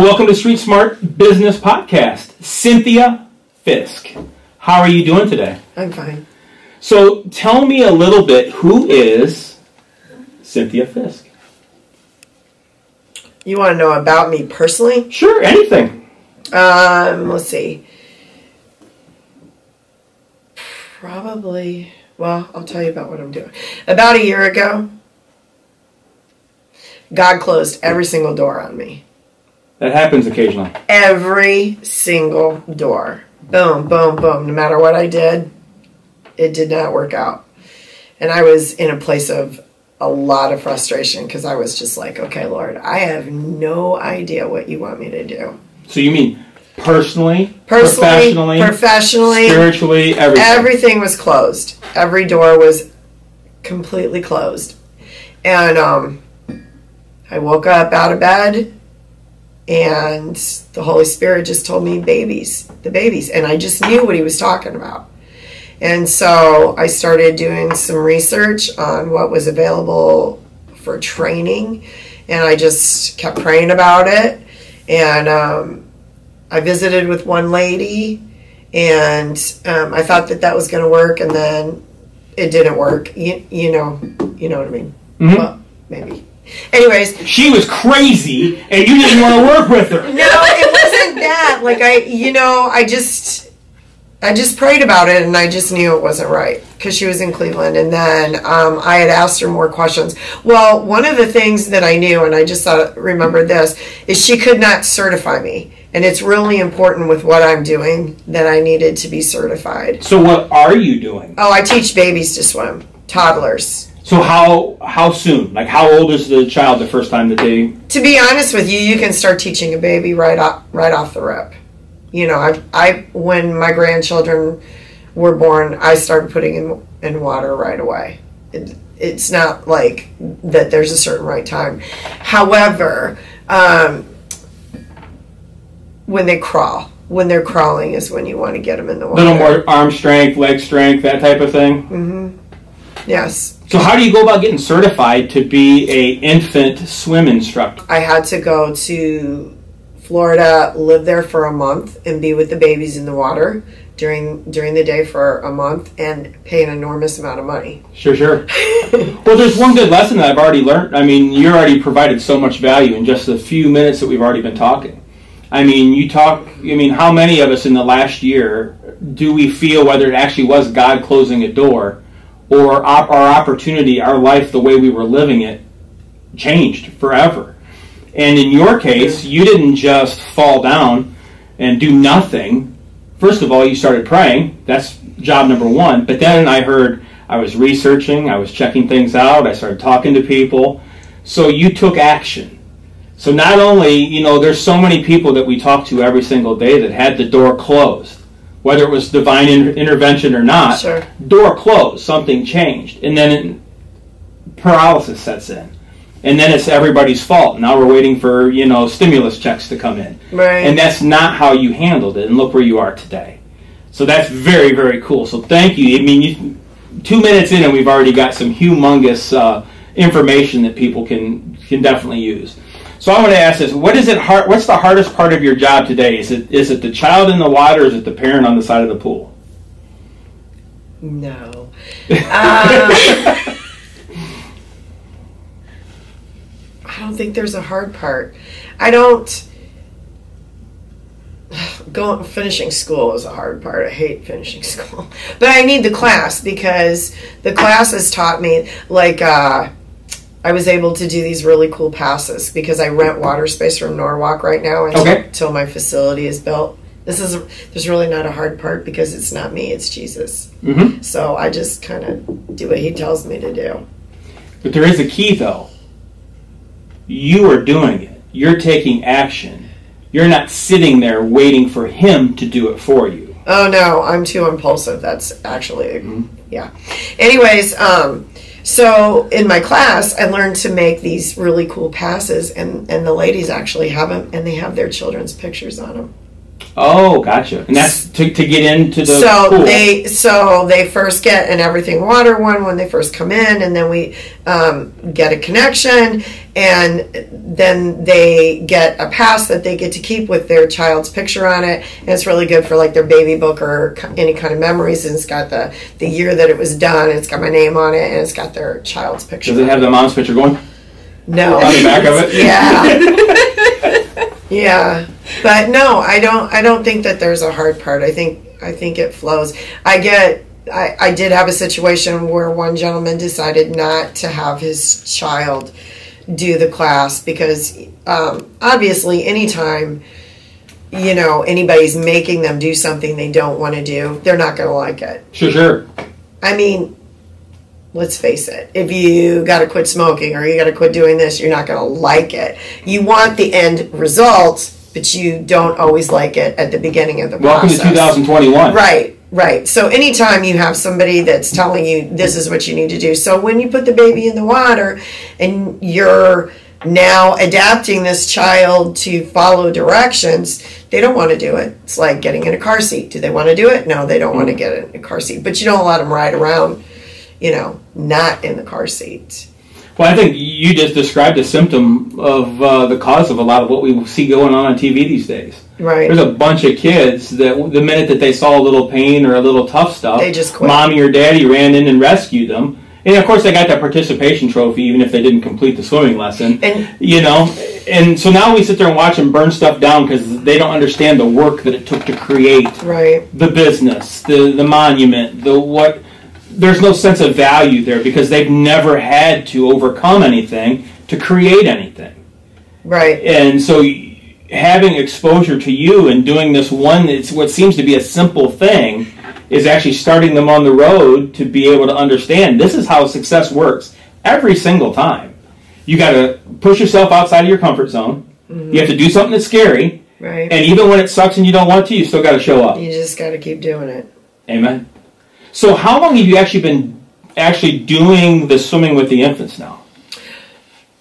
Welcome to Street Smart Business Podcast. Cynthia Fisk. How are you doing today? I'm fine. So, tell me a little bit who is Cynthia Fisk? You want to know about me personally? Sure, anything. Um, let's see. Probably, well, I'll tell you about what I'm doing. About a year ago, God closed every single door on me. That happens occasionally. Every single door. Boom, boom, boom. No matter what I did, it did not work out. And I was in a place of a lot of frustration because I was just like, okay, Lord, I have no idea what you want me to do. So, you mean personally, Personally, professionally, professionally, spiritually, everything? everything was closed. Every door was completely closed. And um, I woke up out of bed and the Holy Spirit just told me babies, the babies. And I just knew what he was talking about. And so I started doing some research on what was available for training. And I just kept praying about it. And um, I visited with one lady and um, I thought that that was going to work. And then it didn't work. You, you know, you know what I mean? Mhm. Well, maybe. Anyways, She was crazy and you didn't want to work with her. no, it wasn't that. Like I, you know, I just, I just prayed about it, and I just knew it wasn't right because she was in Cleveland, and then um, I had asked her more questions. Well, one of the things that I knew, and I just thought remembered this, is she could not certify me, and it's really important with what I'm doing that I needed to be certified. So, what are you doing? Oh, I teach babies to swim, toddlers. So, how how soon? Like, how old is the child the first time that they to be honest with you, you can start teaching a baby right off right off the rip. You know, I I when my grandchildren were born, I started putting in in water right away. It, it's not like that. There's a certain right time. However, um, when they crawl, when they're crawling, is when you want to get them in the a water. little more arm strength, leg strength, that type of thing? hmm Yes, So how do you go about getting certified to be a infant swim instructor? I had to go to Florida, live there for a month, and be with the babies in the water during during the day for a month, and pay an enormous amount of money. Sure, sure. well, there's one good lesson that I've already learned. I mean, you already provided so much value in just the few minutes that we've already been talking. I mean, you talk. I mean, how many of us in the last year do we feel whether it actually was God closing a door, or op- our opportunity, our life, the way we were living it, changed forever? And in your case, you didn't just fall down and do nothing. First of all, you started praying. That's job number one. But then I heard I was researching, I was checking things out, I started talking to people. So you took action. So not only, you know, there's so many people that we talk to every single day that had the door closed, whether it was divine in- intervention or not. Sure. Door closed, something changed, and then paralysis sets in, and then it's everybody's fault. Now we're waiting for you know stimulus checks to come in, Right. and that's not how you handled it. And look where you are today. So that's very very cool. So thank you. I mean, you, two minutes in, and we've already got some humongous uh, information that people can can definitely use. So I want to ask this: What is it hard? What's the hardest part of your job today? Is it is it the child in the water, or is it the parent on the side of the pool? no. Um, I don't think there's a hard part. I don't. Going finishing school is a hard part. I hate finishing school, but I need the class because the class has taught me. Like uh, I was able to do these really cool passes because I rent water space from Norwalk right now until, Okay. until my facility is built. This is there's really not a hard part because it's not me, it's Jesus. hmm So I just kind of do what he tells me to do. But there is a key, though. You are doing it. You're taking action. You're not sitting there waiting for him to do it for you. Oh no, I'm too impulsive. That's actually Mhm. yeah. Anyways, um so in my class I learned to make these really cool passes and and the ladies actually have them and they have their children's pictures on them. Oh, gotcha. And that's to, to get into the so pool. they so they first get an everything water one when they first come in and then we um, get a connection and then they get a pass that they get to keep with their child's picture on it and it's really good for like their baby book or any kind of memories and it's got the the year that it was done and it's got my name on it and it's got their child's picture Does it have the mom's picture going no on the back of it? yeah yeah but no i don't i don't think that there's a hard part i think i think it flows i get I, I did have a situation where one gentleman decided not to have his child do the class because um, obviously anytime you know anybody's making them do something they don't want to do they're not going to like it Sure, sure. I mean, let's face it. If you got to quit smoking or you got to quit doing this, you're not going to like it. You want the end result, but you don't always like it at the beginning of the Welcome process. to 2021. Right, right. So anytime you have somebody that's telling you this is what you need to do. So when you put the baby in the water and you're now adapting this child to follow directions, they don't want to do it. It's like getting in a car seat. Do they want to do it? No, they don't want to mm. get in a car seat. But you don't let them ride around, you know, not in the car seat. Well, I think you just described a symptom of uh, the cause of a lot of what we see going on on TV these days. Right. There's a bunch of kids that the minute that they saw a little pain or a little tough stuff, They just quit. mommy or daddy ran in and rescued them. And of course, they got that participation trophy, even if they didn't complete the swimming lesson. And- you know, and so now we sit there and watch them burn stuff down because they don't understand the work that it took to create Right. the business, the the monument, the what. There's no sense of value there because they've never had to overcome anything to create anything Right. and so having exposure to you and doing this one it's what seems to be a simple thing is actually starting them on the road to be able to understand this is how success works every single time you got to push yourself outside of your comfort zone you have to do something that's scary Right. and even when it sucks and you don't want to you still got to show up You just got to keep doing it. amen so how long have you actually been actually doing the swimming with the infants now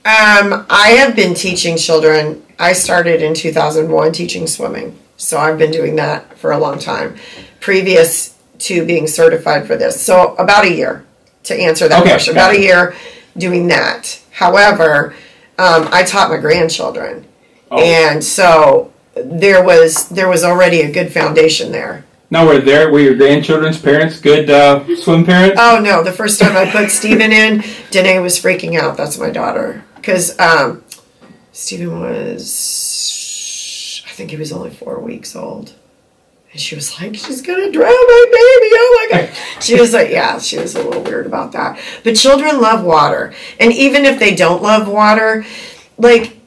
Um, I have been teaching children. I started in 2001 teaching swimming. So I've been doing that for a long time, previous to being certified for this. So about a year to answer that Okay, question. About a year doing that. However, um, I taught my grandchildren, Oh. and so there was there was already a good foundation there. Now were there were your grandchildren's parents good uh, swim parents Oh no! The first time I put Stephen in, Danae was freaking out. That's my daughter because um, Steven was, I think he was only four weeks old, and she was like, "She's gonna drown my baby!" Oh my god! She was like, "Yeah." She was a little weird about that. But children love water, and even if they don't love water, like.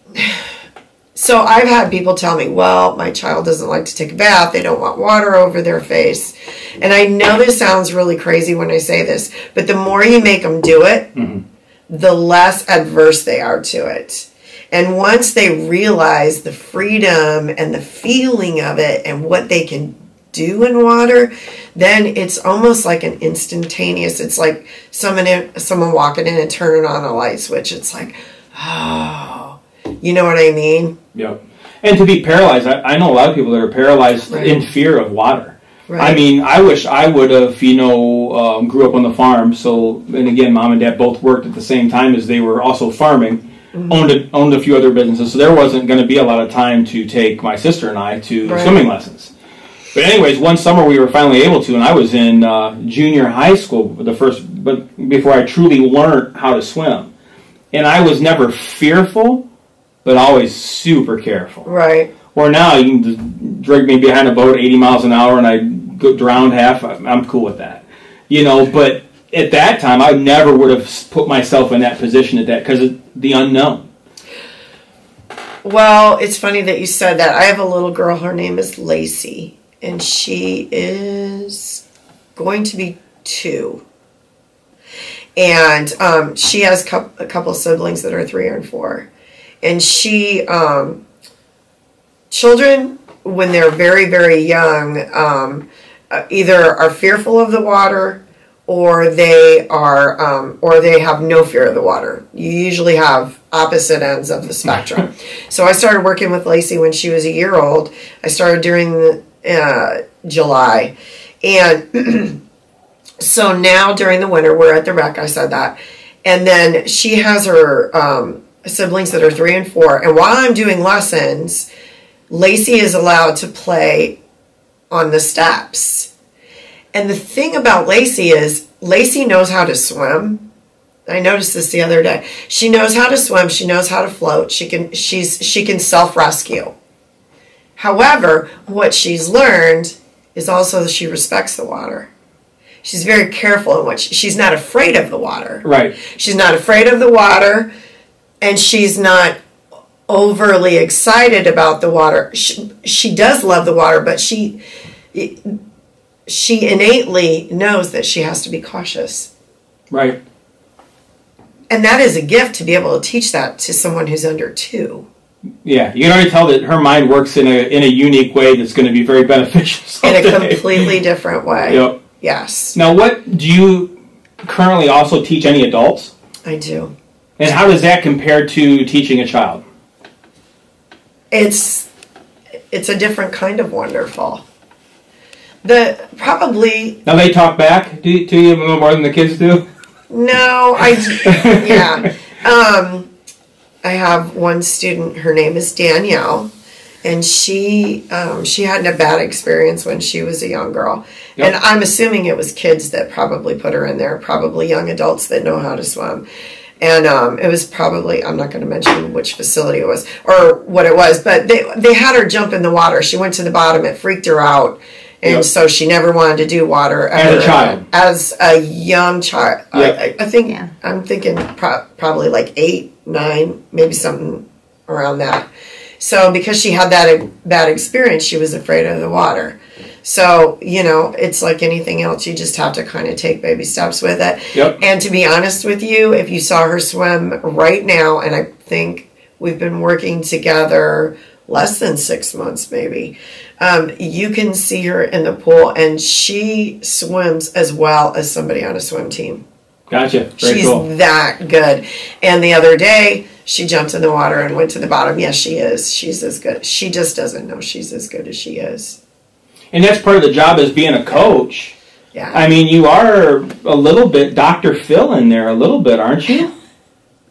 So I've had people tell me, well, my child doesn't like to take a bath. They don't want water over their face. And I know this sounds really crazy when I say this, but the more you make them do it, mm-hmm. the less adverse they are to it. And once they realize the freedom and the feeling of it and what they can do in water, then it's almost like an instantaneous. It's like someone in, someone walking in and turning on a light switch. It's like, oh, you know what I mean? Yep. And to be paralyzed, I, I know a lot of people that are paralyzed Right. in fear of water. Right. I mean, I wish I would have, you know, um, grew up on the farm. So, and again, mom and dad both worked at the same time as they were also farming. Mm-hmm. Owned a, owned a few other businesses, so there wasn't going to be a lot of time to take my sister and I to Right. swimming lessons. But anyways, one summer we were finally able to, and I was in uh, junior high school, the first, but before I truly learned how to swim, and I was never fearful, but always super careful. Right. Or now you can just drag me behind a boat 80 miles an hour and I go drowned half. I'm I'm cool with that, you know. But at that time, I never would have put myself in that position at that because of the unknown. Well, it's funny that you said that. I have a little girl. Her name is Lacey, and she is going to be two. And um, she has a couple siblings that are three and four. And she, um, children, when they're very, very young, um, uh, either are fearful of the water or they are, um, or they have no fear of the water. You usually have opposite ends of the spectrum. so I started working with Lacey when she was a year old. I started during the, uh, July. And so now during the winter, we're at the rec, I said that. And then she has her um, siblings that are three and four. And while I'm doing lessons, Lacey is allowed to play on the steps. And the thing about Lacey is, Lacey knows how to swim. I noticed this the other day. She knows how to swim. She knows how to float. She can she's she can self rescue. However, what she's learned is also that she respects the water. She's very careful in what she, she's not afraid of the water. Right. She's not afraid of the water, and she's not overly excited about the water. She, she does love the water, but she she innately knows that she has to be cautious. Right. And that is a gift to be able to teach that to someone who's under two. Yeah, you can already tell that her mind works in a in a unique way that's going to be very beneficial. In a completely different way. Yep. Yes, Now, what do you currently also teach any adults? I do. And how does that compare to teaching a child? It's it's a different kind of wonderful. The probably Now they talk back to, you, to you a little more than the kids do. no, I yeah. Um, I have one student. Her name is Danielle, and she um, she had a bad experience when she was a young girl. Yep. And I'm assuming it was kids that probably put her in there, probably young adults that know how to swim. And um, it was probably I'm not going to mention which facility it was or what it was, but they they had her jump in the water. She went to the bottom. It freaked her out. And Yep. so she never wanted to do water As a child. As a young child, I- Yep. I, I think Yeah. I'm thinking pro- probably like eight, nine, maybe something around that. So because she had that bad experience, she was afraid of the water. So you know, it's like anything else. You just have to kind of take baby steps with it. Yep. And to be honest with you, if you saw her swim right now, and I think we've been working together less than six months, maybe, um, you can see her in the pool, and she swims as well as somebody on a swim team. Gotcha. Very She's cool. that good. And the other day, she jumped in the water and went to the bottom. Yes, she is. She's as good. She just doesn't know she's as good as she is. And that's part of the job as being a coach. Yeah. I mean, you are a little bit Dr. Phil in there, a little bit, aren't you?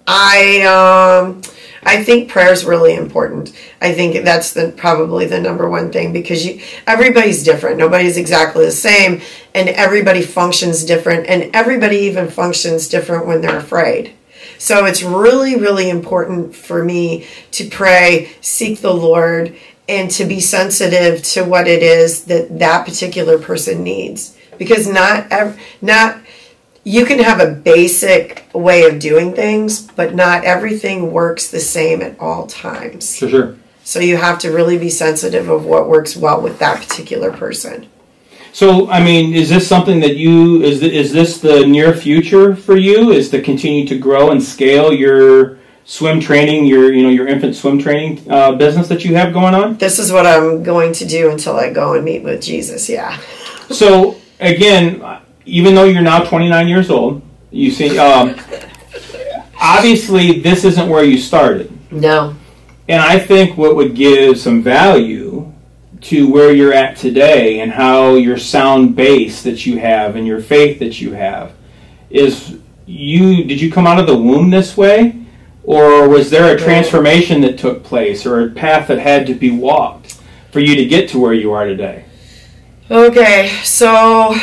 I um I think prayer is really important. I think that's the probably the number one thing because you everybody's different. Nobody's exactly the same and everybody functions different and everybody even functions different when they're afraid. So it's really really important for me to pray, seek the Lord and to be sensitive to what it is that that particular person needs because not ev- not you can have a basic way of doing things, but not everything works the same at all times. For sure. So you have to really be sensitive of what works well with that particular person. So, I mean, is this something that you is th- is this the near future for you? Is to continue to grow and scale your swim training, your you know your infant swim training uh, business that you have going on? This is what I'm going to do until I go and meet with Jesus. Yeah. So again, even though you're now 29 years old, you see, um, obviously this isn't where you started, No. and I think what would give some value to where you're at today and how your sound base that you have and your faith that you have is you did you come out of the womb this way or was there a transformation that took place or a path that had to be walked for you to get to where you are today Okay. So I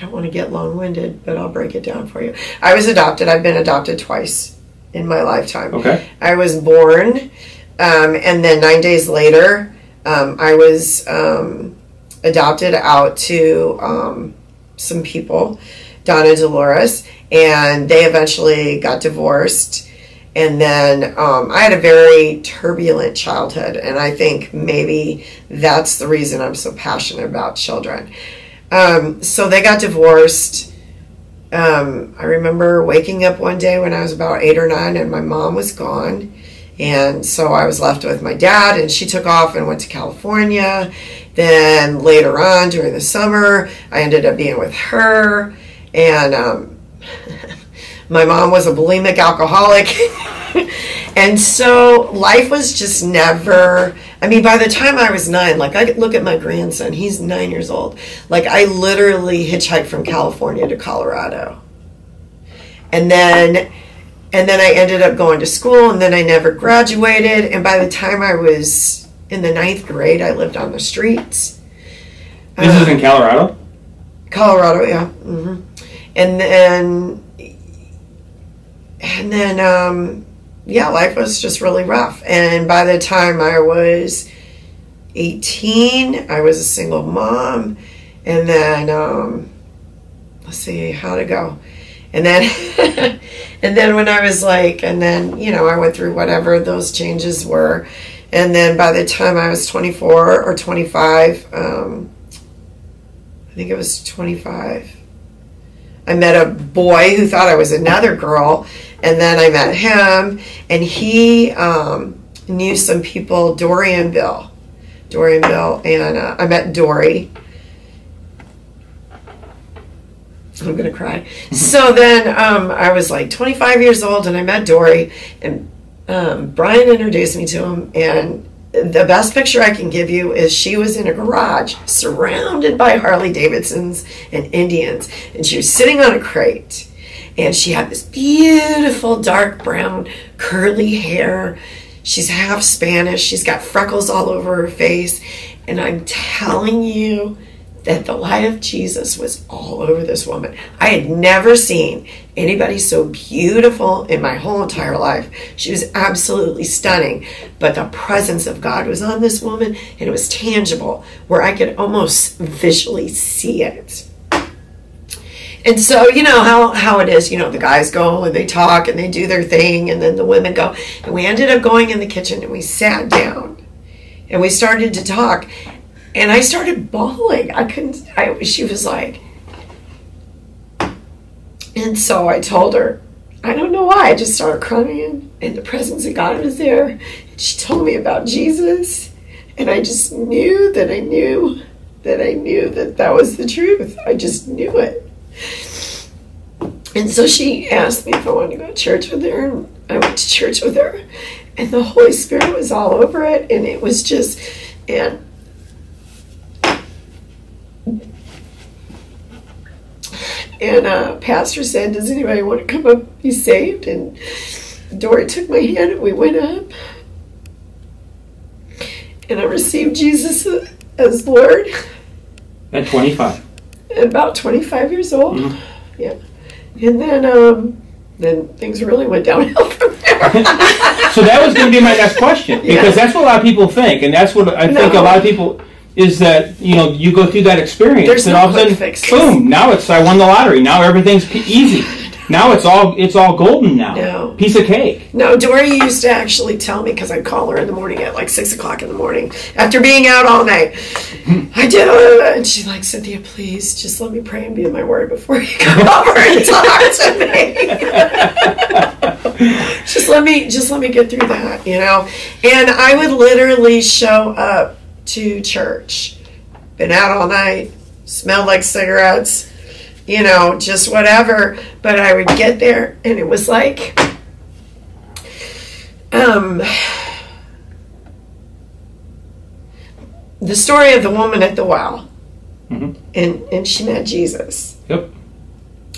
don't want to get long winded, but I'll break it down for you. I was adopted. I've been adopted twice in my lifetime. okay I was born, um, and then nine days later, um, I was um, adopted out to um, some people, Don and Dolores, and they eventually got divorced. And then um, I had a very turbulent childhood, and I think maybe that's the reason I'm so passionate about children. Um, so they got divorced. Um, I remember waking up one day when I was about eight or nine, and my mom was gone. And so I was left with my dad, and she took off and went to California. Then later on during the summer, I ended up being with her. And um, My mom was a bulimic alcoholic. and so life was just never. I mean, by the time I was nine, like I look at my grandson, he's nine years old. Like I literally hitchhiked from California to Colorado. And then and then I ended up going to school and then I never graduated. And by the time I was in the ninth grade, I lived on the streets. This is in Colorado? Colorado, yeah. hmm And then, and then, um, yeah, life was just really rough. And by the time I was 18, I was a single mom. And then, um, let's see, how to go. And then, and then when I was like, and then, you know, I went through whatever those changes were. And then by the time I was 24 or 25, um, I think it was 25. I met a boy who thought I was another girl, and then I met him, and he um, knew some people, Dory and Bill, Dorianville, and uh, I met Dory. I'm gonna cry. so then um, I was like 25 years old, and I met Dory, and um, Brian introduced me to him, and the best picture I can give you is she was in a garage surrounded by Harley Davidsons and Indians, and she was sitting on a crate, and she had this beautiful dark brown curly hair. She's half Spanish. She's got freckles all over her face, and I'm telling you that the light of Jesus was all over this woman. I had never seen anybody so beautiful in my whole entire life. She was absolutely stunning, but the presence of God was on this woman and it was tangible where I could almost visually see it. And so, you know how, how it is, you know, the guys go and they talk and they do their thing, and then the women go. And we ended up going in the kitchen and we sat down and we started to talk and I started bawling. I couldn't. I she was like, and so I told her, I don't know why. I just started crying, and the presence of God was there. And she told me about Jesus, and I just knew that I knew that I knew that that was the truth. I just knew it. And so she asked me if I wanted to go to church with her, and I went to church with her, and the Holy Spirit was all over it, and it was just, and and uh, pastor said, "Does anybody want to come up be saved?" And Dory took my hand, and we went up, and I received Jesus as Lord. At 25. At about 25 years old, Mhm. yeah, and then um, then things really went downhill from there. So that was going to be my next question because Yeah. that's what a lot of people think, and that's what I think No. a lot of people is that you know you go through that experience There's and no all of a sudden, fixes. boom! Now it's I won the lottery. Now everything's easy. Now it's all it's all golden now. No. Piece of cake. No, Dory used to actually tell me because I'd call her in the morning at like six o'clock in the morning after being out all night. I do it, and she's like, Cynthia, please just let me pray and be in my word before you come over and talk to me. just let me, just let me get through that, you know. And I would literally show up to church, been out all night, smelled like cigarettes, you know, just whatever. But I would get there, and it was like um, the story of the woman at the well, Mhm. and and she met Jesus. Yep.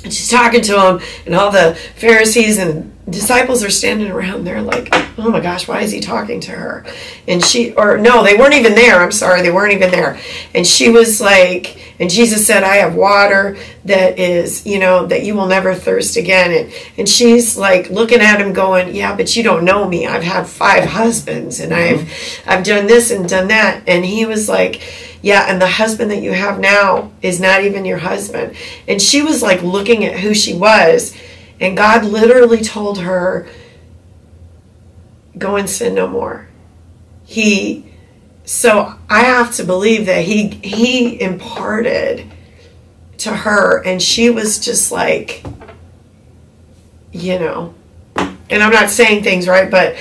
And she's talking to him, and all the Pharisees and disciples are standing around they're like, "Oh my gosh, why is he talking to her?" And she, or no, they weren't even there. I'm sorry, they weren't even there. And she was like, and Jesus said, "I have water that is, you know, that you will never thirst again." And and she's like looking at him, going, "Yeah, but you don't know me. I've had five husbands, and mm-hmm. I've I've done this and done that." And he was like. Yeah, and the husband that you have now is not even your husband. And she was like looking at who she was, and God literally told her, Go and sin no more. He so I have to believe that he he imparted to her and she was just like you know and I'm not saying things right, but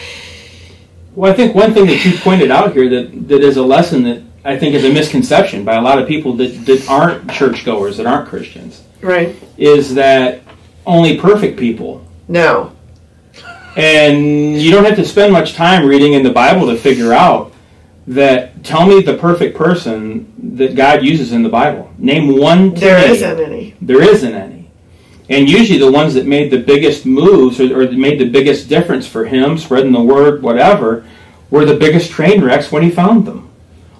Well, I think one thing that you pointed out here that, that is a lesson that I think is a misconception by a lot of people that, that aren't churchgoers, that aren't Christians, right. is that only perfect people. No. And you don't have to spend much time reading in the Bible to figure out that tell me the perfect person that God uses in the Bible. Name one There me. isn't any. There isn't any. And usually the ones that made the biggest moves or, or made the biggest difference for him, spreading the word, whatever, were the biggest train wrecks when he found them.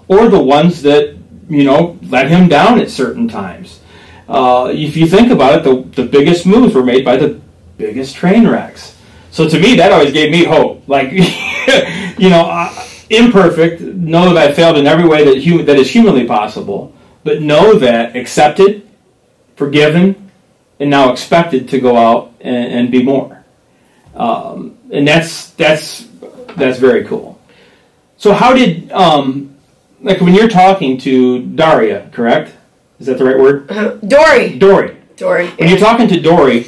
Or the ones that, you know, let him down at certain times. Uh, if you think about it, the, the biggest moves were made by the biggest train wrecks. So to me, that always gave me hope. Like, you know, uh, imperfect, know that I failed in every way that, hum- that is humanly possible, but know that accepted, forgiven, and now expected to go out and, and be more. Um, and that's that's that's very cool. So how did um, like when you're talking to Daria, correct? Is that the right word? Dory. Dory. Dory. When you're talking to Dory,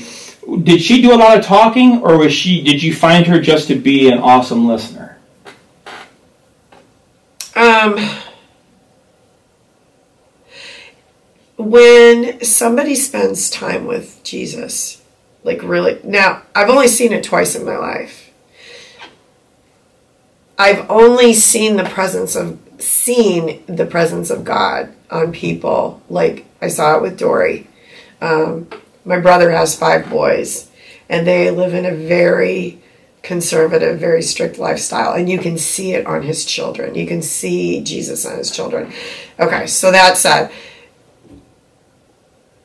did she do a lot of talking, or was she? Did you find her just to be an awesome listener? Um, when somebody spends time with Jesus, like really, now I've only seen it twice in my life. I've only seen the presence of seen the presence of God on people. Like I saw it with Dory. Um, my brother has five boys, and they live in a very conservative, very strict lifestyle, and you can see it on his children. You can see Jesus on his children. Okay, so that said,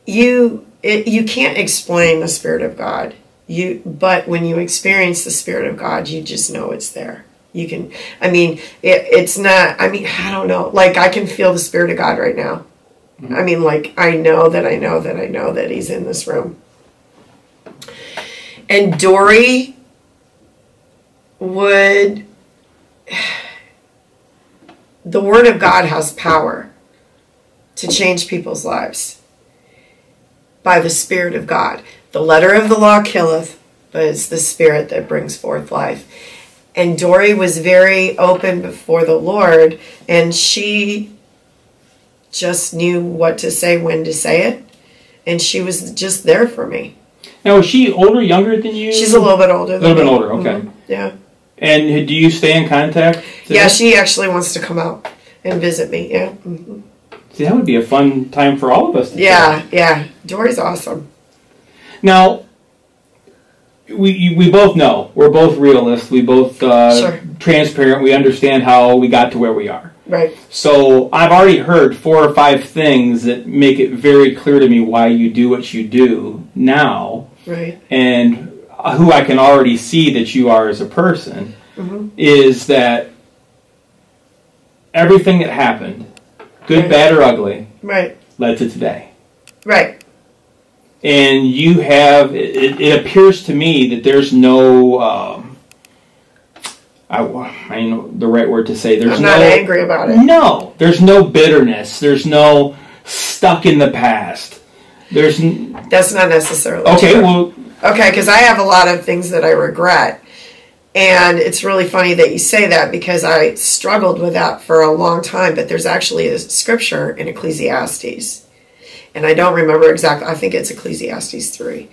you it, you can't explain the spirit of God. You but when you experience the spirit of God, you just know it's there. You can. I mean, it, it's not. I mean, I don't know. Like I can feel the spirit of God right now. Mm-hmm. I mean, like I know that I know that I know that He's in this room. And Dory would the word of God has power to change people's lives by the spirit of God. The letter of the law killeth, but it's the spirit that brings forth life. And Dory was very open before the Lord and she just knew what to say, when to say it, and she was just there for me. Now, is she older, younger than you? She's a little bit older. A little bit me. older. Okay. Mhm. Yeah. And do you stay in contact? Yeah, she actually wants to come out and visit me. Yeah. hmm See, that would be a fun time for all of us. To Yeah, yeah. Dory's awesome. Now, we we both know we're both realists. We both uh, Sure. transparent. We understand how we got to where we are. Right. So I've already heard four or five things that make it very clear to me why you do what you do now, Right. and who I can already see that you are as a person. Mhm. Is that everything that happened, good, Right. bad, or ugly, Right. led to today? Right. And you have it, it appears to me that there's no um, I, I know the right word to say there's I'm no not angry about it. no there's no bitterness there's no stuck in the past there's n- That's not necessarily okay true. well Okay, because I have a lot of things that I regret. And it's really funny that you say that because I struggled with that for a long time. But there's actually a scripture in Ecclesiastes. And I don't remember exactly, I think it's Ecclesiastes 3.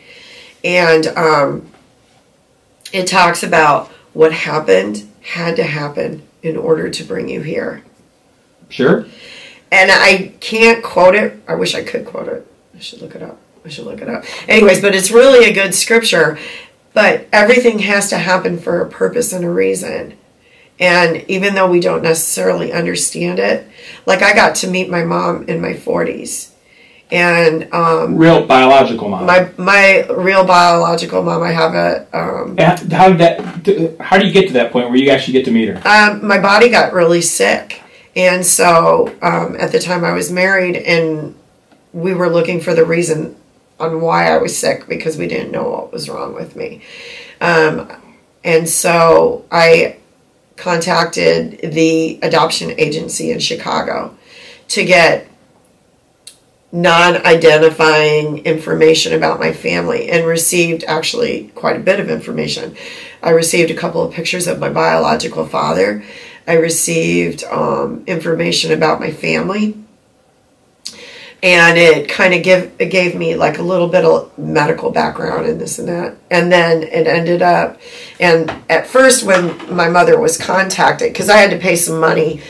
And um, it talks about what happened had to happen in order to bring you here. sure And I can't quote it. I wish I could quote it. I should look it up. I should look it up. Anyways, but it's really a good scripture. But everything has to happen for a purpose and a reason. And even though we don't necessarily understand it, like I got to meet my mom in my 40s. And um, real biological mom. my my real biological mom, I have a um, how did that how do you get to that point where you actually get to meet her? Um, my body got really sick, and so um, at the time I was married, and we were looking for the reason on why I was sick because we didn't know what was wrong with me. Um, and so I contacted the adoption agency in Chicago to get non identifying information about my family and received actually quite a bit of information. I received a couple of pictures of my biological father. I received um, information about my family, and it kind of give it gave me like a little bit of medical background and this and that and then it ended up and at first when my mother was contacted because i had to pay some money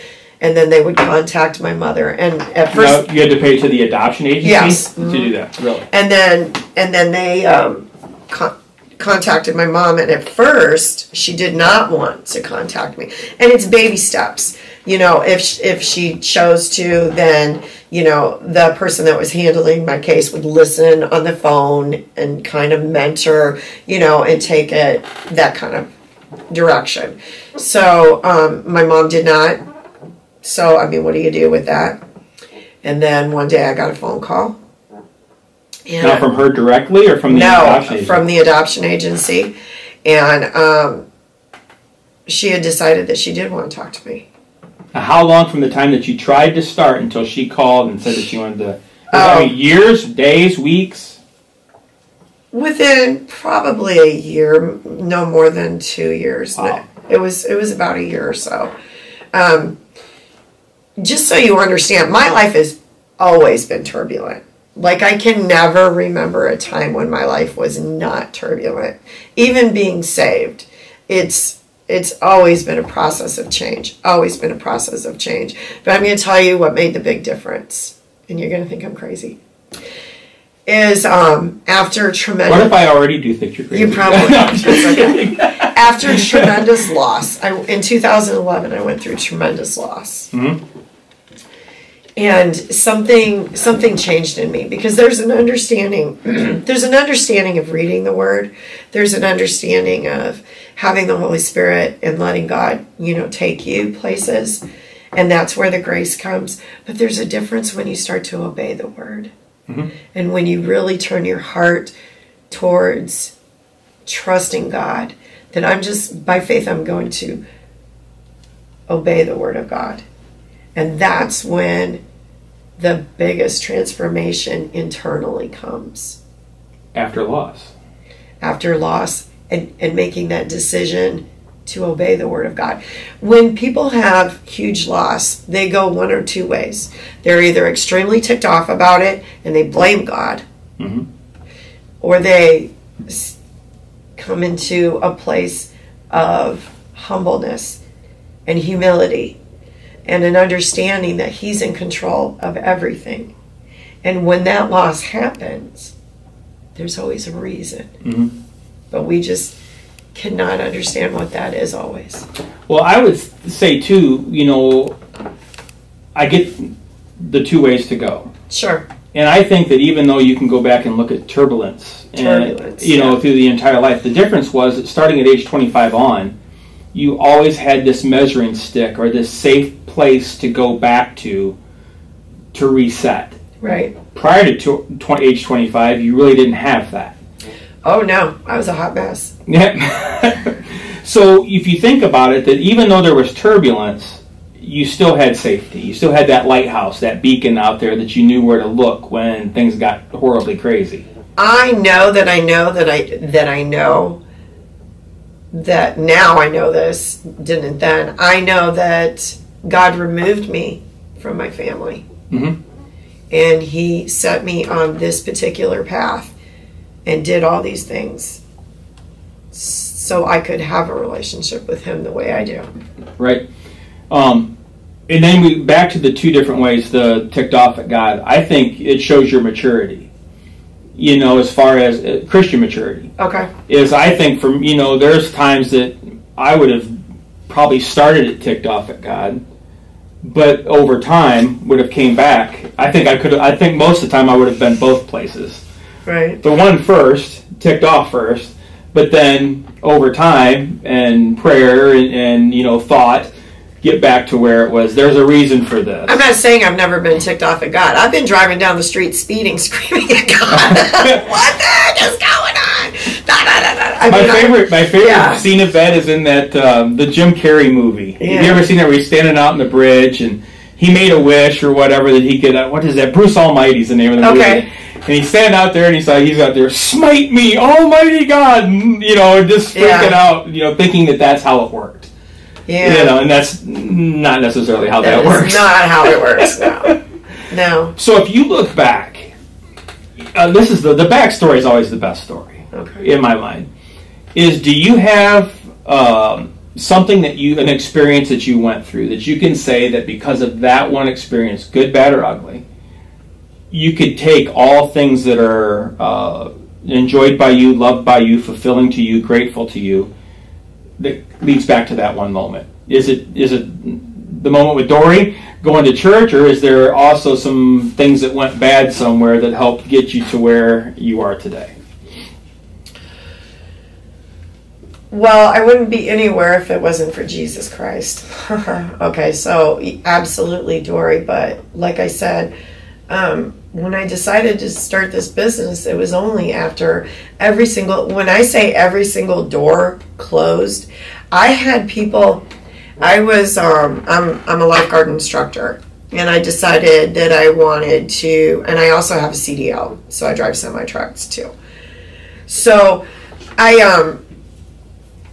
and then they would contact my mother and at first you had to pay to the adoption agency Yes. to do that. Really? and then and then they um, con- contacted my mom and at first she did not want to contact me and it's baby steps you know if sh- if she chose to then you know the person that was handling my case would listen on the phone and kind of mentor you know and take it that kind of direction so um, my mom did not so i mean what do you do with that and then one day i got a phone call and Now from her directly or from the adoption no, agency? from the adoption agency, and um, she had decided that she did want to talk to me. Now, How long from the time that you tried to start until she called and said that she wanted to? Mean, years, days, weeks. Within probably a year, no more than two years. Wow. It was it was about a year or so. Um, just so you understand, my life has always been turbulent. Like I can never remember a time when my life was not turbulent. Even being saved, it's it's always been a process of change. Always been a process of change. But I'm going to tell you what made the big difference, and you're going to think I'm crazy. Is um, after tremendous. What if I already do think you're crazy? You probably- No, I'm just It's okay. After tremendous loss I, in 2011 i went through tremendous loss. Mhm. and something something changed in me because there's an understanding there's an understanding of reading the word. There's an understanding of having the holy spirit and letting god you know take you places and that's where the grace comes. But there's a difference when you start to obey the word. And when you really turn your heart towards trusting God that I'm just by faith I'm going to obey the word of God. And that's when the biggest transformation internally comes After loss. after loss and, and making that decision to obey the word of God. When people have huge loss, they go one or two ways. They're either extremely ticked off about it and they blame God, Mhm. or they come into a place of humbleness and humility and an understanding that He's in control of everything. And when that loss happens, there's always a reason. Mhm. But we just cannot understand what that is always. Well, I would say too. You know, I get the two ways to go. Sure. And I think that even though you can go back and look at turbulence, and, Turbulence, you know, yeah. through the entire life, the difference was that starting at age 25 on, you always had this measuring stick or this safe place to go back to to reset. Right. Prior to tw- tw- age 25, you really didn't have that. Oh no, I was a hot mess. Yeah. so if you think about it, that even though there was turbulence, you still had safety. You still had that lighthouse, that beacon out there that you knew where to look when things got horribly crazy. I know that I know that I that I know that now I know this, didn't then. I know that God removed me from my family. Mhm. And he set me on this particular path and did all these things so I could have a relationship with him the way I do. right? Um, and then we back to the two different ways the ticked off at God. I think it shows your maturity. You know, as far as uh, Christian maturity Okay. is, I think from you know, there's times that I would have probably started it ticked off at God, but over time would have came back. I think I could. I think most of the time I would have been both places. Right. The one first ticked off first, but then over time and prayer and, and you know thought get back to where it was. There's a reason for this. I'm not saying I've never been ticked off at God. I've been driving down the street speeding, screaming at God. what the heck is going on? Da, da, da. I my mean, I- favorite, my favorite Yeah. scene of that is in that um, the Jim Carrey movie. Have you ever seen that where he's standing out on the bridge and he made a wish or whatever that he could? Uh, what is that? Bruce Almighty's the name of the Okay. movie. And he's standing out there and he's like, he's out there, smite me, Almighty God, you know, just freaking Yeah. out, you know, thinking that that's how it worked. Yeah. You know, and that's not necessarily how that, That works. not how it works. No. No. So if you look back, uh, this is the the backstory is always the best story Okay. in my mind. Is do you have um, something that you an experience that you went through that you can say that because of that one experience, good, bad, or ugly, you could take all things that are uh, enjoyed by you, loved by you, fulfilling to you, grateful to you, that leads back to that one moment. Is it is it the moment with Dory going to church, or is there also some things that went bad somewhere that helped get you to where you are today? Well, I wouldn't be anywhere if it wasn't for Jesus Christ. okay, so absolutely, Dory. But like I said, um, when I decided to start this business, it was only after every single, when I say every single door closed, I had people, I was, um, I'm, I'm a lifeguard instructor. And I decided that I wanted to, and I also have a CDL, so I drive semi trucks too. So I, um,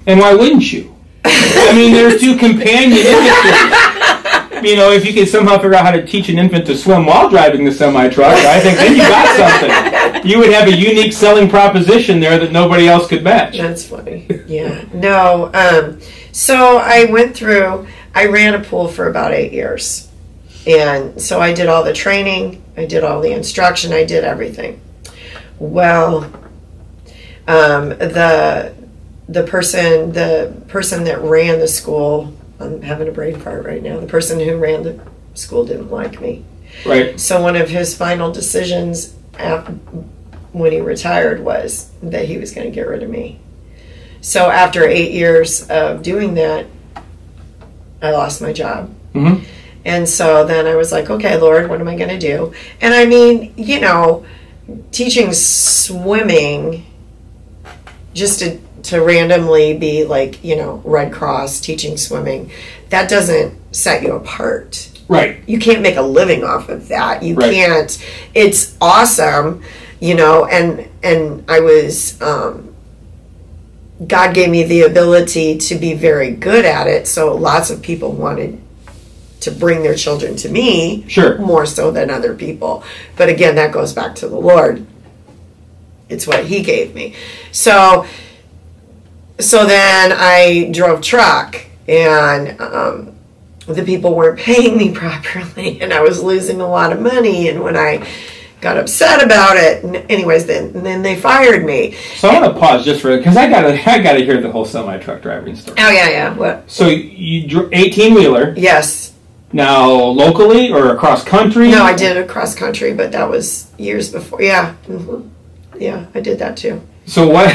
And why wouldn't you? I mean, there's two companion infants. You know, if you could somehow figure out how to teach an infant to swim while driving the semi truck, I think then you got something. You would have a unique selling proposition there that nobody else could match. That's funny. Yeah. No. Um, so I went through. I ran a pool for about eight years, and so I did all the training. I did all the instruction. I did everything. Well, um, the the person the person that ran the school. I'm having a brain fart right now. The person who ran the school didn't like me. Right. So one of his final decisions when he retired was that he was going to get rid of me. So after eight years of doing that, I lost my job. Mhm. And so then I was like, okay, Lord, what am I going to do? And I mean, you know, teaching swimming just to, to randomly be like, you know, Red Cross teaching swimming, that doesn't set you apart Right. you can't make a living off of that. You Right. can't. It's awesome, you know. And and I was. Um, God gave me the ability to be very good at it, so lots of people wanted to bring their children to me Sure. more so than other people. But again, that goes back to the Lord. It's what He gave me. So, so then I drove truck, and um, the people weren't paying me properly, and I was losing a lot of money. And when I got upset about it, and anyways, then then they fired me. So I want to pause just for because I gotta I gotta hear the whole semi truck driving story. Oh yeah, yeah. What? So you eighteen wheeler Yes. now locally or across country? No, I did across country, but that was years before. Yeah. hmm Yeah, I did that too. So what?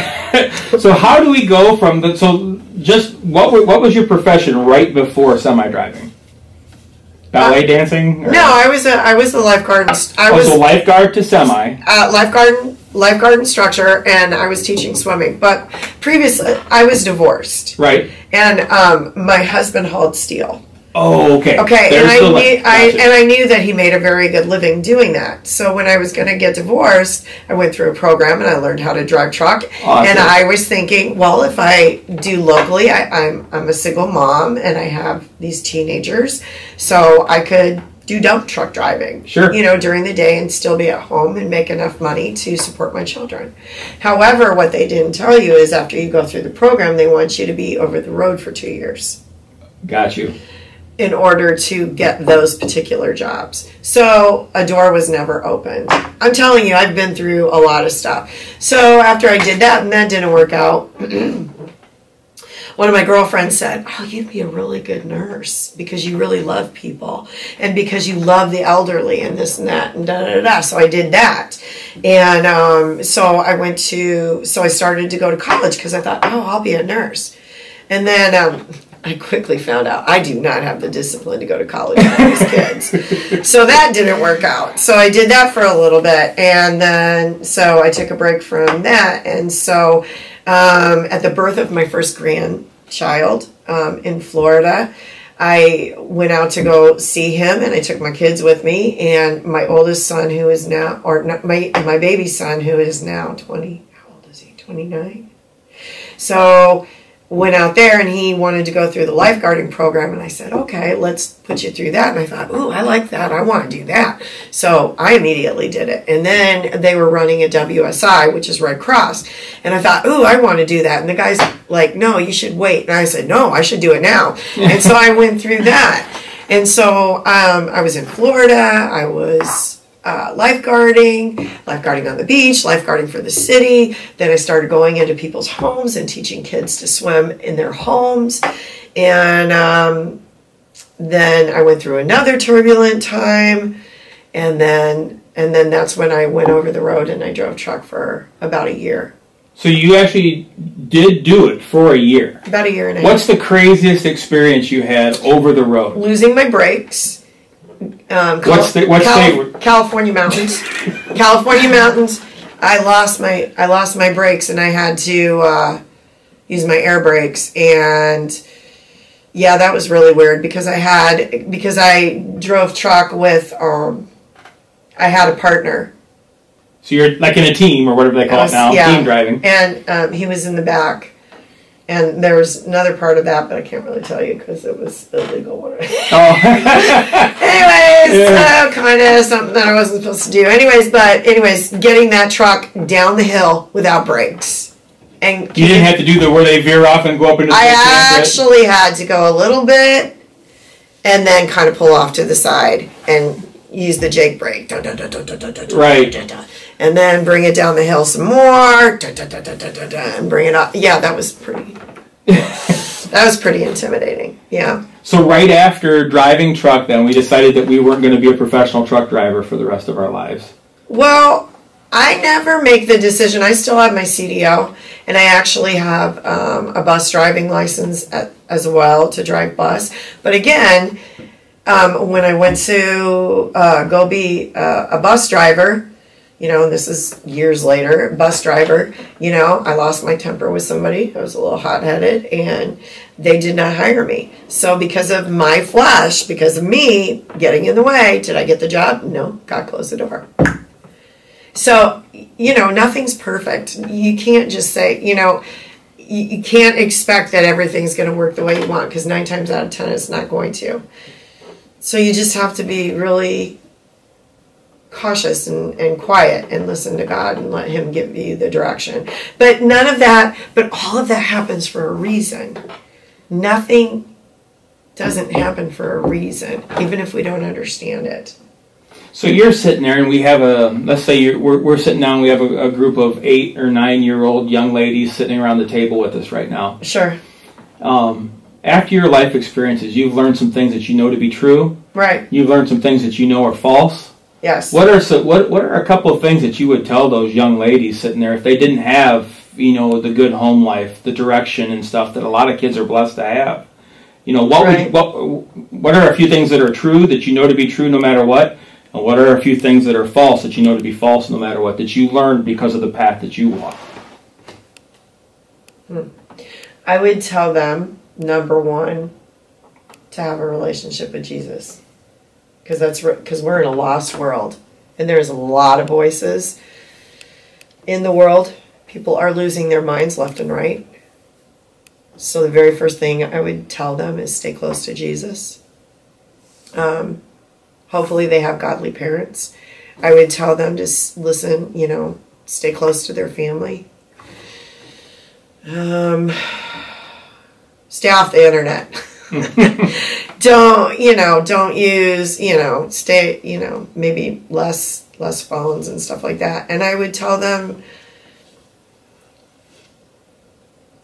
so how do we go from the? So just what? What was your profession right before semi driving? Ballet dancing? or- No, I was a I was a lifeguard. I Oh, was so lifeguard to semi. uh, lifeguard lifeguard instructor, and I was teaching swimming. But previously, I was divorced, Right. and um, my husband hauled steel. Oh, okay. Okay, There's and I knew I gotcha. and I knew that he made a very good living doing that. So when I was going to get divorced, I went through a program and I learned how to drive truck. Awesome. And I was thinking, well, if I do locally, I, I'm I'm a single mom and I have these teenagers, so I could do dump truck driving. Sure. You know, during the day and still be at home and make enough money to support my children. However, what they didn't tell you is after you go through the program, they want you to be over the road for two years Got you. In order to get those particular jobs. So a door was never opened. I'm telling you, I've been through a lot of stuff. So after I did that and that didn't work out, one of my girlfriends said, Oh, you'd be a really good nurse because you really love people and because you love the elderly and this and that and da da da. da. So I did that. And um, so I went to, so I started to go to college because I thought, Oh, I'll be a nurse. And then um, I quickly found out I do not have the discipline to go to college with these kids. So that didn't work out. So I did that for a little bit. And then, so I took a break from that. And so um, at the birth of my first grandchild um, in Florida, I went out to go see him, and I took my kids with me, and my oldest son, who is now, or my my baby son, who is now twenty. How old is he? Twenty nine. So went out there and he wanted to go through the lifeguarding program and I said, "Okay, let's put you through that." And I thought, "Ooh, I like that. I want to do that." So, I immediately did it. And then they were running a WSI, which is Red Cross. And I thought, "Ooh, I want to do that." And the guy's like, "No, you should wait." And I said, "No, I should do it now." and so I went through that. And so um, I was in Florida. I was uh, lifeguarding, lifeguarding on the beach, lifeguarding for the city. Then I started going into people's homes and teaching kids to swim in their homes. And um, then I went through another turbulent time. And then and then that's when I went over the road and I drove truck for about a year. So you actually did do it for a year. About a year and a What's the craziest experience you had over the road? losing my brakes. Um, What sta- what state were- California mountains. California mountains. I lost my I lost my brakes and I had to uh, use my air brakes and yeah, that was really weird because I had because I drove truck with um, I had a partner So you're like in a team or whatever they call I it was- now, yeah. team driving. and um, he was in the back. And there was another part of that, but I can't really tell you because it was illegal. What Oh, Anyways, Yeah. uh, kind of something that I wasn't supposed to do. Anyways, but anyways, getting that truck down the hill without brakes, and you didn't have to do the where they veer off and go up into the I actually had to go a little bit, and then kind of pull off to the side and use the Jake brake, Dun, dun, dun, dun, dun, dun, dun, dun, Right. And then bring it down the hill some more, dun, dun, dun, and bring it up. Yeah, that was pretty. that was pretty intimidating. Yeah. So right after driving truck, then we decided that we weren't going to be a professional truck driver for the rest of our lives. Well, I never make the decision. I still have my CDL, and I actually have um, a bus driving license at, as well to drive bus. But again, um, when I went to uh, go be uh, a bus driver, you know, this is years later, bus driver, you know, I lost my temper with somebody. I was a little hot headed, and they did not hire me. So, because of my flesh, because of me getting in the way, did I get the job? No, God closed the door. So, you know, nothing's perfect. You can't just say, you know, you, can't expect that everything's going to work the way you want because nine times out of ten it's not going to. So, you just have to be really cautious and, and quiet and listen to God and let Him give you the direction. But none of that, but all of that happens for a reason. Nothing doesn't happen for a reason, even if we don't understand it. So you're sitting there, and we have a let's say you're, we're we're sitting down. We have a, a group of eight or nine year old young ladies sitting around the table with us right now. Sure. Um, after your life experiences, you've learned some things that you know to be true. Right. You've learned some things that you know are false. Yes. What are so, what what are a couple of things that you would tell those young ladies sitting there if they didn't have you know the good home life, the direction and stuff that a lot of kids are blessed to have? You know what Right. would what what are a few things that are true that you know to be true no matter what, and what are a few things that are false that you know to be false no matter what that you learned because of the path that you walk? Hmm. I would tell them number one to have a relationship with Jesus, because that's because we're in a lost world, and there's a lot of voices in the world. People are losing their minds left and right. So the very first thing I would tell them is stay close to Jesus. Um, hopefully they have godly parents. I would tell them to listen. You know, stay close to their family. Um, stay off the internet. don't you know? Don't use you know. Stay you know. Maybe less less phones and stuff like that. And I would tell them,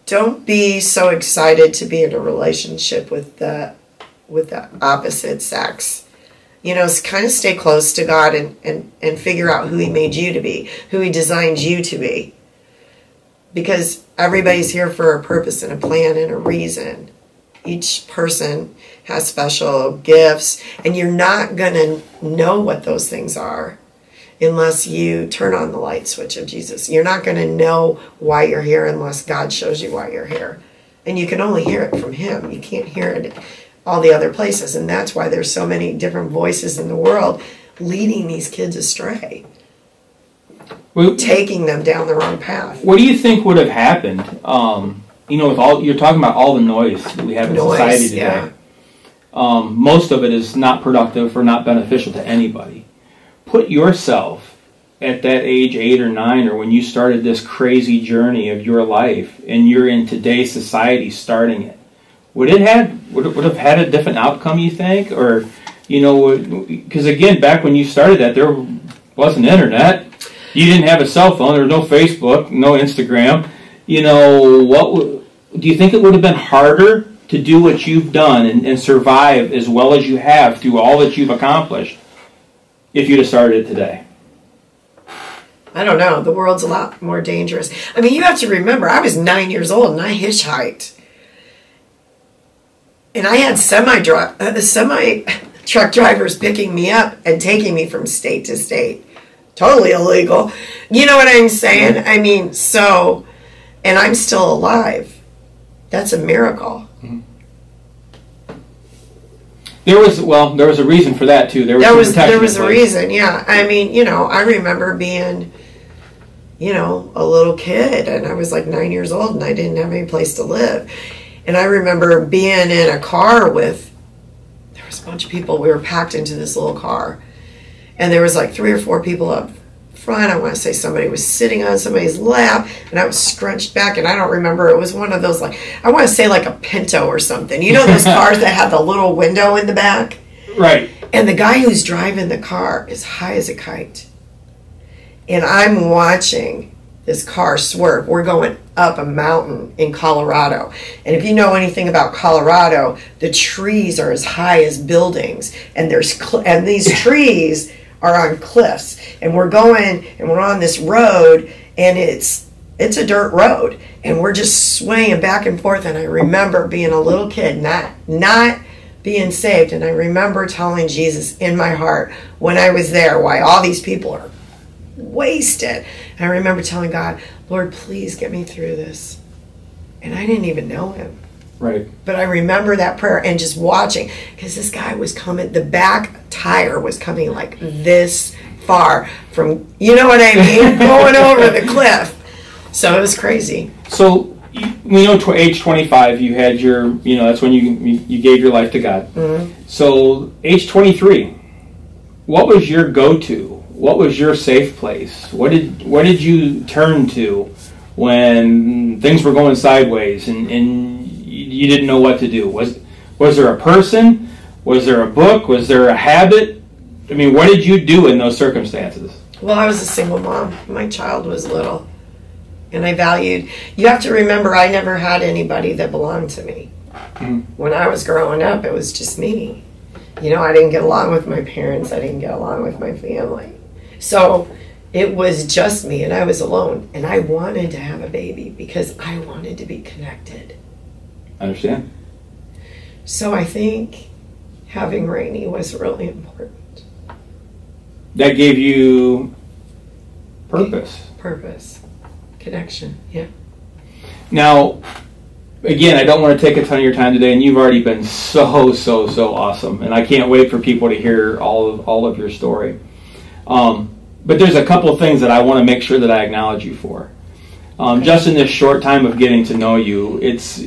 don't be so excited to be in a relationship with the with the opposite sex. You know, kind of stay close to God and, and, and figure out who He made you to be, who He designed you to be because everybody's here for a purpose and a plan and a reason. Each person has special gifts, and you're not going to know what those things are unless you turn on the light switch of Jesus. You're not going to know why you're here unless God shows you why you're here. And you can only hear it from Him. You can't hear it all the other places. And that's why there's so many different voices in the world leading these kids astray, What, taking them down the wrong path. what do you think would have happened um, you know, with all you're talking about all the noise that we have in Noise, society today. yeah. Um, most of it is not productive or not beneficial to anybody. Put yourself at that age eight or nine, or when you started this crazy journey of your life, and you're in today's society starting it. Would it had would it would have had a different outcome? You think, or you know, because again, back when you started that, there wasn't internet. You didn't have a cell phone. There was no Facebook, no Instagram. You know, what do you think it would have been harder to do what you've done and, and survive as well as you have through all that you've accomplished if you'd have started it today? I don't know. The world's a lot more dangerous. I mean, you have to remember, I was nine years old and I hitchhiked, and I had semi uh, semi truck drivers picking me up and taking me from state to state. Totally illegal. You know what I'm saying? I mean, so, and I'm still alive. That's a miracle. Mm-hmm. There was well, there was a reason for that too. There was There was there was a reason, yeah. I mean, you know, I remember being, you know, a little kid, and I was like nine years old, and I didn't have any place to live, and I remember being in a car with, there was a bunch of people. We were packed into this little car, and there was like three or four people up front. I want to say somebody was sitting on somebody's lap, and I was scrunched back, and I don't remember. It was one of those like I want to say like a Pinto or something. You know those cars that have the little window in the back. Right. And the guy who's driving the car is high as a kite. And I'm watching this car swerve. We're going up a mountain in Colorado. And if you know anything about Colorado, the trees are as high as buildings and there's cl- and these trees are on cliffs. And we're going and we're on this road and it's it's a dirt road and we're just swaying back and forth and I remember being a little kid not not being saved. And I remember telling Jesus in my heart when I was there why all these people are wasted. And I remember telling God, Lord, please get me through this. And I didn't even know him. Right. But I remember that prayer and just watching because this guy was coming, the back tire was coming like this far from, you know what I mean, going over the cliff. So it was crazy. So you, we know tw- age 25 you had your you know that's when you you, gave your life to God. Mhm. So age 23 what was your go-to? What was your safe place? What did what did you turn to when things were going sideways and and you, didn't know what to do? Was was there a person? Was there a book? Was there a habit? I mean, what did you do in those circumstances? Well, I was a single mom. My child was little. And I valued, you have to remember, I never had anybody that belonged to me. Mhm. When I was growing up, it was just me. You know, I didn't get along with my parents, I didn't get along with my family. So it was just me, and I was alone. And I wanted to have a baby because I wanted to be connected. I understand. So I think having Rainey was really important. That gave you purpose. Purpose, connection, yeah. Now, again, I don't want to take a ton of your time today, and you've already been so, so, so awesome, and I can't wait for people to hear all of all of your story. Um, but there's a couple of things that I want to make sure that I acknowledge you for. Um, just in this short time of getting to know you, it's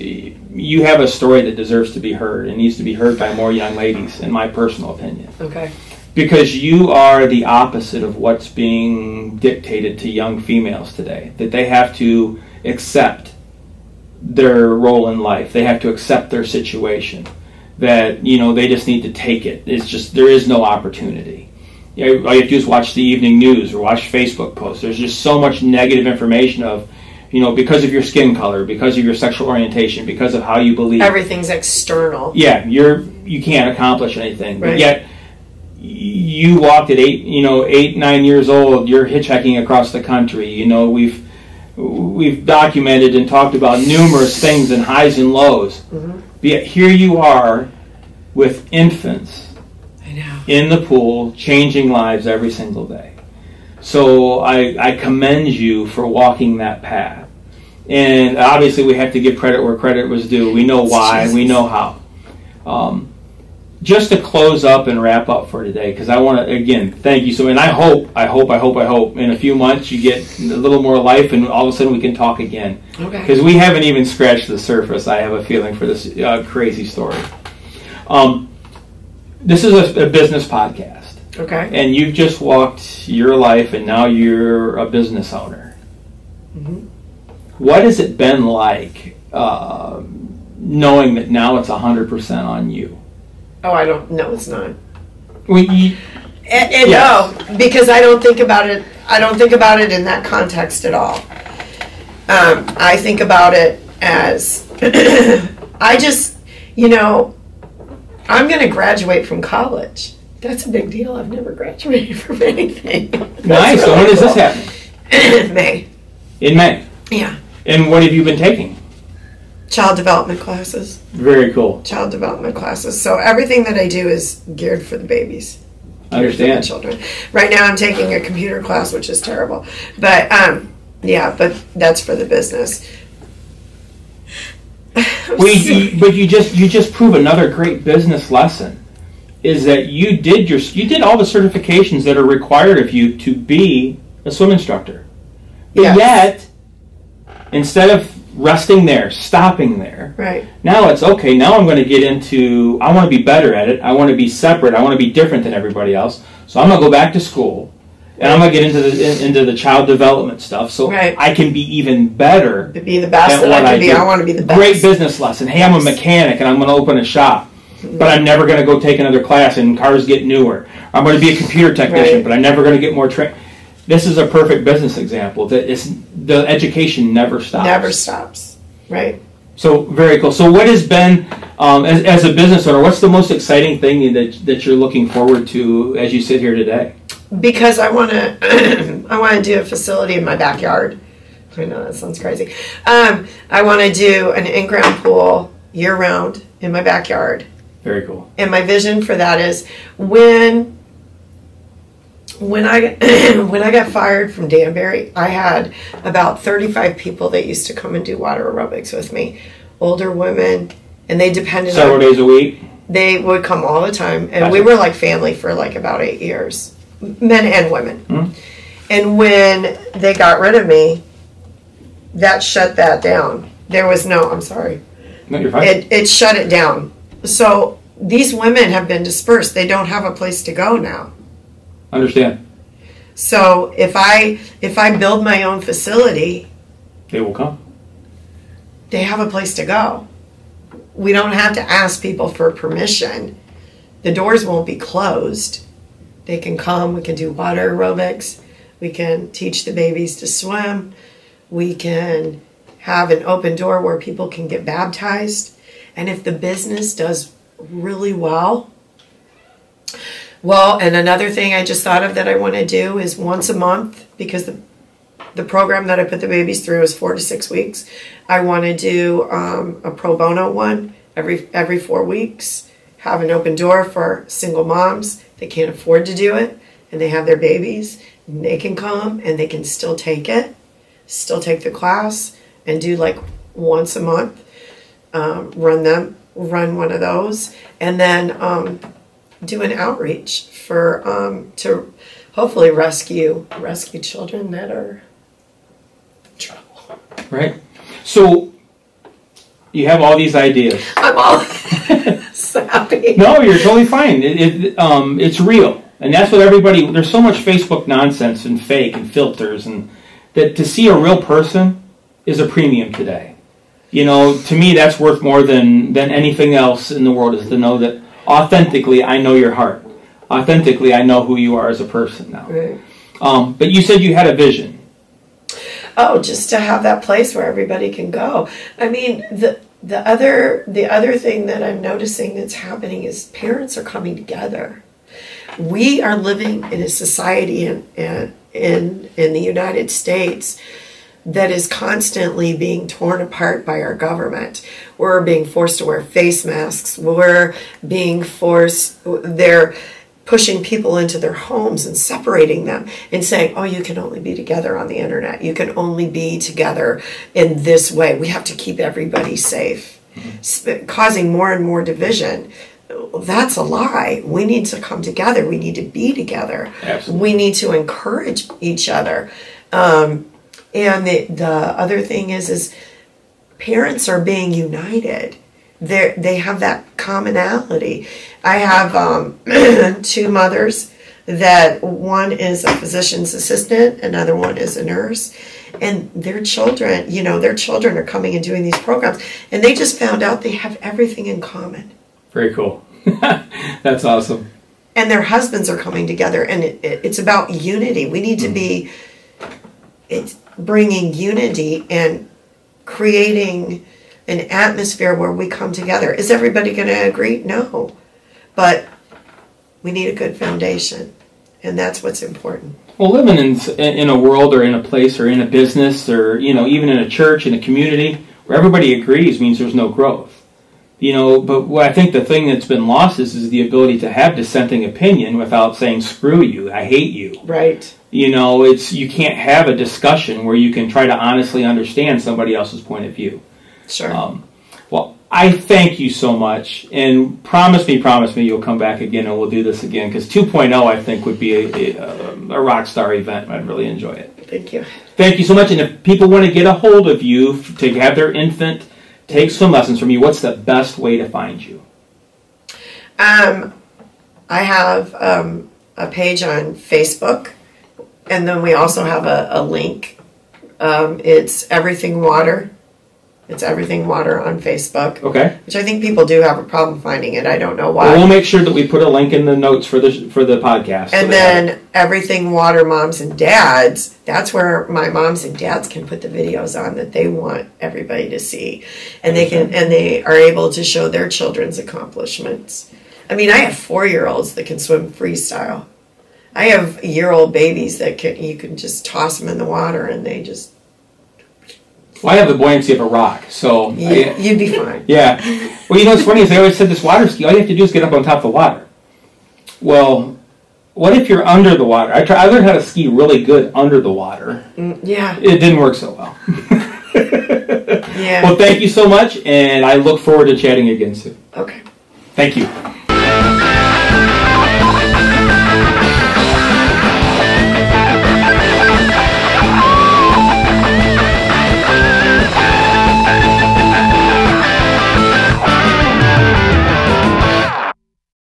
you have a story that deserves to be heard. And needs to be heard by more young ladies, in my personal opinion. Okay. because you are the opposite of what's being dictated to young females today that they have to accept their role in life. They have to accept their situation. That you know they just need to take it. It's just there is no opportunity. You know, all you have to do is watch the evening news or watch facebook posts. There's just so much negative information of you know because of your skin color because of your sexual orientation because of how you believe Everything's external. yeah, you're you can't accomplish anything. But Right. yet you walked at eight, you know, eight nine years old. You're hitchhiking across the country. You know, we've we've documented and talked about numerous things and highs and lows. Mm-hmm. But yet here you are with infants in the pool, changing lives every single day. So I, I commend you for walking that path. And obviously, we have to give credit where credit was due. We know why, we know how. Um, just to close up and wrap up for today, because I want to again thank you so, and I hope, I hope, I hope, I hope in a few months you get a little more life, and all of a sudden we can talk again. Okay. Because we haven't even scratched the surface. I have a feeling for this uh, crazy story. Um, this is a, a business podcast, Okay. and you've just walked your life, and now you're a business owner. Mhm. What has it been like um knowing that now it's 100% on you? Oh, I don't. No, it's not. Well, you, And, and Yes. no, because I don't think about it. I don't think about it in that context at all. Um, I think about it as I just, you know, I'm going to graduate from college. That's a big deal. I've never graduated from anything. nice. So when is this happening? happening? May. In May. Yeah. And what have you been taking? Child development classes. Very cool. Child development classes. So everything that I do is geared for the babies. Understand. children. Right now, I'm taking a computer class, which is terrible. But um, yeah, but that's for the business. We, you, but you just you just prove another great business lesson is that you did your you did all the certifications that are required of you to be a swim instructor. But Yes. yet, instead of resting there, stopping there, right. now it's okay. Now I'm going to get into. I want to be better at it. I want to be separate. I want to be different than everybody else. So I'm going to go back to school, and I'm going to get into the in- into the child development stuff, so Right. I can be even better To be the best that I I be, do. I want to be the best. great business lesson. Hey, I'm a mechanic and I'm going to open a shop, mm-hmm. but I'm never going to go take another class and cars get newer. I'm going to be a computer technician, Right. but I'm never going to get more train. This is a perfect business example that it's, the education never stops. Never stops. Right. So very cool. So what has been um, as, as a business owner? What's the most exciting thing that that you're looking forward to as you sit here today? Because I want to, I want to do a facility in my backyard. I know that sounds crazy. Um, I want to do an in-ground pool year round in my backyard. Very cool. and my vision for that is when when I when I got fired from Danbury, I had about 35 people that used to come and do water aerobics with me, older women, and they depended Several on days a week. they would come all the time, and we were like family for like about eight years, men and women. Mhm. And when they got rid of me, that shut that down. There was no, I'm sorry No, you're fine. it, it shut it down. So these women have been dispersed. They don't have a place to go now. Understand? So if I if I build my own facility, They will come. they have a place to go. We don't have to ask people for permission. The doors won't be closed. They can come. We can do water aerobics. We can teach the babies to swim. We can have an open door where people can get baptized. And if the business does really well, well, and another thing I just thought of that I want to do is once a month because the the program that I put the babies through is four to six weeks. I want to do um, a pro bono one every every four weeks. Have an open door for single moms that can't afford to do it, and they have their babies. And they can come and they can still take it, still take the class, and do like once a month. Um, run them, run one of those, and then um, do an outreach for um, to hopefully rescue rescue children that are in trouble. Right. So you have all these ideas. I'm all so happy. No, you're totally fine. It, it, um, it's real, and that's what everybody. There's so much Facebook nonsense and fake and filters, and that to see a real person is a premium today. You know, to me, that's worth more than than anything else in the world. Is to know that authentically, I know your heart. Authentically, I know who you are as a person now. Right. Um, but you said you had a vision. Oh, just to have that place where everybody can go. I mean, the the other the other thing that I'm noticing that's happening is parents are coming together. We are living in a society in in in, in the United States that is constantly being torn apart by our government. We're being forced to wear face masks. We're being forced, they're pushing people into their homes and separating them and saying, oh, you can only be together on the internet. You can only be together in this way. We have to keep everybody safe, Sp- causing more and more division. that's a lie. We need to come together. We need to be together. Absolutely. We need to encourage each other. Um, and the, the other thing is, is parents are being united. They they have that commonality. I have um, two mothers that one is a physician's assistant, another one is a nurse, and their children, you know, their children are coming and doing these programs, and they just found out they have everything in common. Very cool. That's awesome. and their husbands are coming together and it, it, it's about unity we need to be it's bringing unity and creating an atmosphere where we come together. Is everybody going to agree? No. But we need a good foundation and that's what's important. Well, living in in a world or in a place or in a business or you know even in a church in a community where everybody agrees means there's no growth. You know, but what I think the thing that's been lost is is the ability to have dissenting opinion without saying "screw you," "I hate you." right You know, it's you can't have a discussion where you can try to honestly understand somebody else's point of view. sure Um, well, I thank you so much, and promise me, promise me, you'll come back again, and we'll do this again because 2.0, I think, would be a, a, a rock star event. I'd really enjoy it. thank you Thank you so much. And if people want to get a hold of you to have their infant take swim lessons from you, what's the best way to find you? Um, I have um, a page on Facebook, and then we also have a, a link. Um, it's Everything Water. It's Everything Water on Facebook, Okay. which I think people do have a problem finding it. I don't know Well, we'll make sure that we put a link in the notes for the for the podcast. so And they have it. then Everything Water Moms and Dads. That's where my moms and dads can put the videos on that they want everybody to see, and they can and they are able to show their children's accomplishments. I mean, I have four year olds that can swim freestyle. I have year old babies that can you can just toss them in the water and they just well, I have the buoyancy of a rock, so you, I- you'd be fine. Yeah. Well, you know what's funny is they always said this water ski. All you have to do is get up on top of the water. Well, what if you're under the water? I try. I learned how to ski really good under the water. Mm, Yeah, It didn't work so well. yeah. Well, thank you so much, and I look forward to chatting again soon. Okay. Thank you.